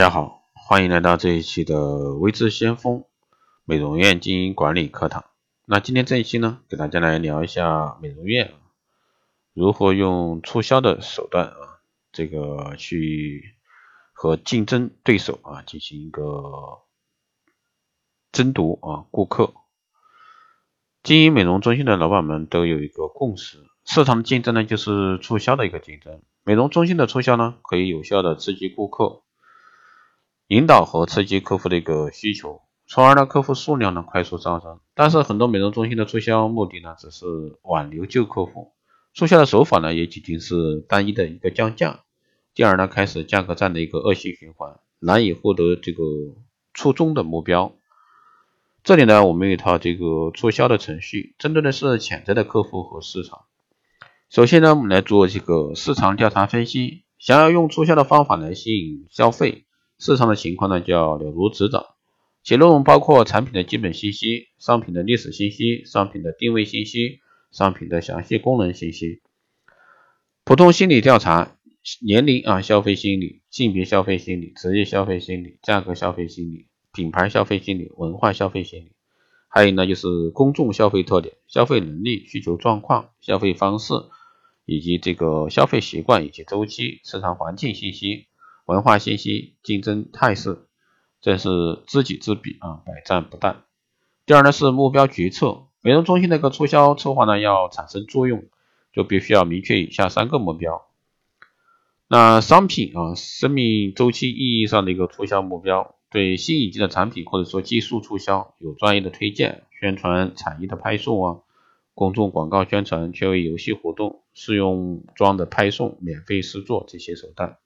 大家好，欢迎来到这一期的微智先锋美容院经营管理课堂。那今天这一期呢，给大家来聊一下美容院如何用促销的手段啊，这个去和竞争对手啊进行一个争夺啊顾客。经营美容中心的老板们都有一个共识，市场的竞争呢就是促销的一个竞争。美容中心的促销呢，可以有效的刺激顾客。引导和刺激客户的一个需求，从而呢客户数量呢快速上升。但是很多美容中心的促销目的呢只是挽留旧客户，促销的手法呢也仅仅是单一的一个降价，进而呢开始价格战的一个恶性循环，难以获得这个初衷的目标。这里呢我们有一套这个促销的程序，针对的是潜在的客户和市场。首先呢我们来做这个市场调查分析，想要用促销的方法来吸引消费。市场的情况呢，叫了如指掌，其内容包括产品的基本信息、商品的历史信息、商品的定位信息、商品的详细功能信息。普通心理调查，年龄啊消费心理、性别消费心理、职业消费心理、价格消费心理、品牌消费心理、文化消费心理。还有呢就是公众消费特点、消费能力、需求状况、消费方式以及这个消费习惯以及周期、市场环境信息。文化信息、竞争态势，这是知己知彼啊，百战不殆。第二呢是目标决策，美容中心的一个促销策划呢要产生作用，就必须要明确以下三个目标。那商品啊，生命周期意义上的一个促销目标，对新引进的产品或者说技术促销，有专业的推荐、宣传、产业的派送啊，公众广告宣传、趣味游戏活动、试用装的派送、免费试做这些手段。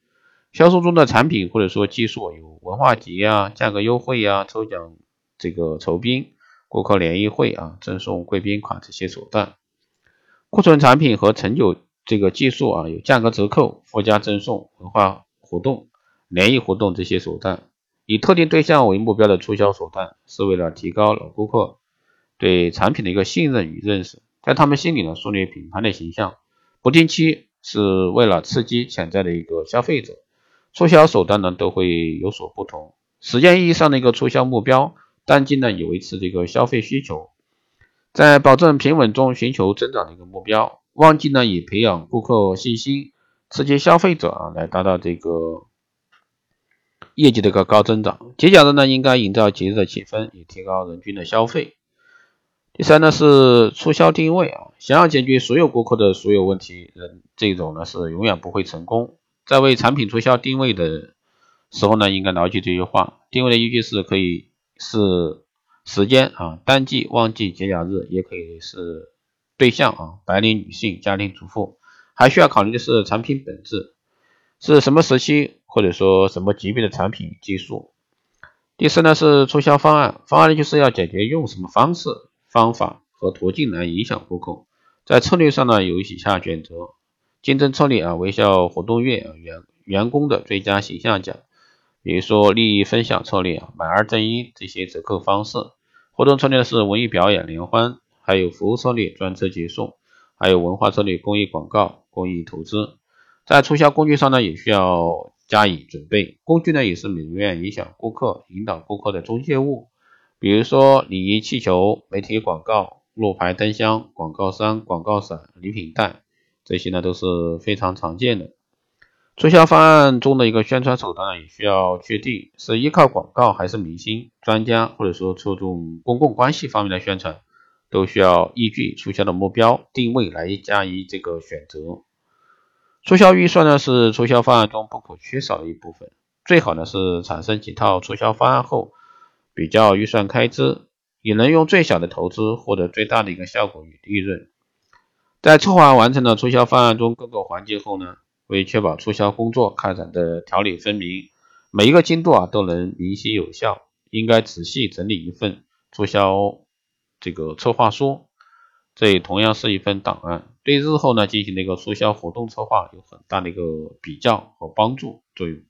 销售中的产品或者说技术有文化节啊、价格优惠啊、抽奖这个酬宾、顾客联谊会啊、赠送贵宾卡这些手段。库存产品和成就这个技术啊，有价格折扣、附加赠送、文化活动、联谊活动这些手段。以特定对象为目标的促销手段，是为了提高老顾客对产品的一个信任与认识，在他们心里呢树立品牌的形象。不定期是为了刺激潜在的一个消费者。促销手段呢都会有所不同，时间意义上的一个促销目标，淡季呢以维持这个消费需求，在保证平稳中寻求增长的一个目标，旺季呢以培养顾客信心，刺激消费者啊来达到这个业绩的一个高增长。节假日呢应该营造节日的气氛，以提高人均的消费。第三呢是促销定位啊，想要解决所有顾客的所有问题，人这种呢是永远不会成功。在为产品促销定位的时候呢，应该牢记这句话：定位的依据是可以是时间啊，淡季、旺季、节假日，也可以是对象啊，白领女性、家庭主妇。还需要考虑的是产品本质是什么时期或者说什么级别的产品技术。第四呢是促销方案，方案呢就是要解决用什么方式、方法和途径来影响顾客。在策略上呢有以下选择。竞争策略啊，微笑活动月，员员工的最佳形象奖，比如说利益分享策略啊，买二赠一这些折扣方式。活动策略是文艺表演联欢，还有服务策略专车接送，还有文化策略公益广告、公益投资。在促销工具上呢，也需要加以准备。工具呢，也是美容院影响顾客、引导顾客的中介物，比如说礼仪气球、媒体广告、路牌灯箱、广告衫、广告伞、礼品袋。这些呢都是非常常见的。促销方案中的一个宣传手段也需要确定是依靠广告还是明星、专家或者说侧重公共关系方面的宣传，都需要依据促销的目标定位来加以这个选择。促销预算呢是促销方案中不可缺少的一部分，最好呢是产生几套促销方案后，比较预算开支，也能用最小的投资获得最大的一个效果与利润。在策划完成了促销方案中各个环节后呢，为确保促销工作开展的条理分明，每一个进度啊都能明晰有效，应该仔细整理一份促销这个策划书，这也同样是一份档案，对日后呢进行的一个促销活动策划有很大的一个比较和帮助作用。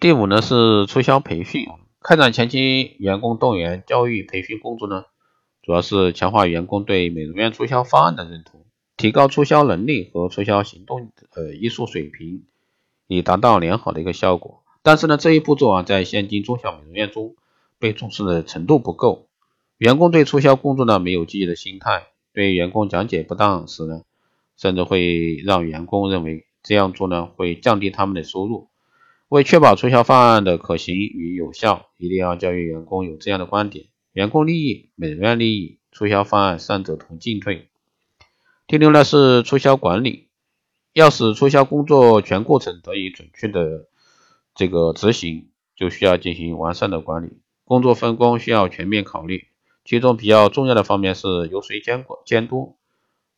第五呢是促销培训，开展前期员工动员、教育、培训工作呢。主要是强化员工对美容院促销方案的认同，提高促销能力和促销行动呃艺术水平，以达到良好的一个效果。但是呢，这一步骤啊，在现今中小美容院中被重视的程度不够，员工对促销工作呢没有积极的心态，对员工讲解不当时呢，甚至会让员工认为这样做呢会降低他们的收入。为确保促销方案的可行与有效，一定要教育员工有这样的观点：员工利益、美容院利益，促销方案三者同进退。第六呢是促销管理，要使促销工作全过程得以准确的。这个执行就需要进行完善的管理，工作分工需要全面考虑，其中比较重要的方面是由谁监管监督，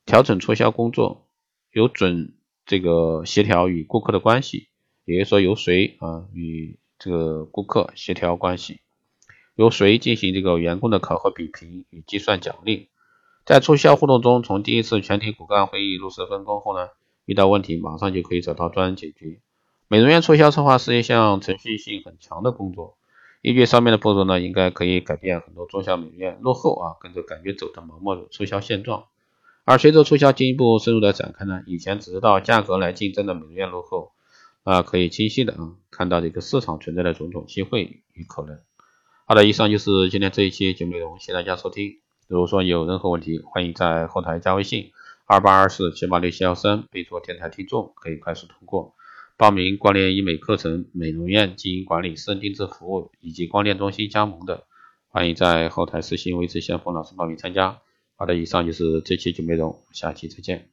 调整促销工作，有准这个协调与顾客的关系，也就是说由谁啊与这个顾客协调关系，由谁进行这个员工的考核比评与计算奖励，在促销活动中，从第一次全体骨干会议落实分工后呢，遇到问题马上就可以找到专人解决。美容院促销策划是一项程序性很强的工作，依据上面的步骤呢，应该可以改变很多中小美容院落后啊，跟着感觉走的盲目的促销现状。而随着促销进一步深入的展开呢，以前只知道价格来竞争的美容院落后啊，可以清晰的啊看到这个市场存在的种种机会与可能。好的，以上就是今天这一期节目内容，谢谢大家收听。如果说有任何问题，欢迎在后台加微信二八二四七八六七幺三，备注电台听众，可以快速通过。报名光电医美课程、美容院经营管理、私人定制服务以及光电中心加盟的，欢迎在后台私信维持先锋老师报名参加。好的，以上就是这期节目内容，下期再见。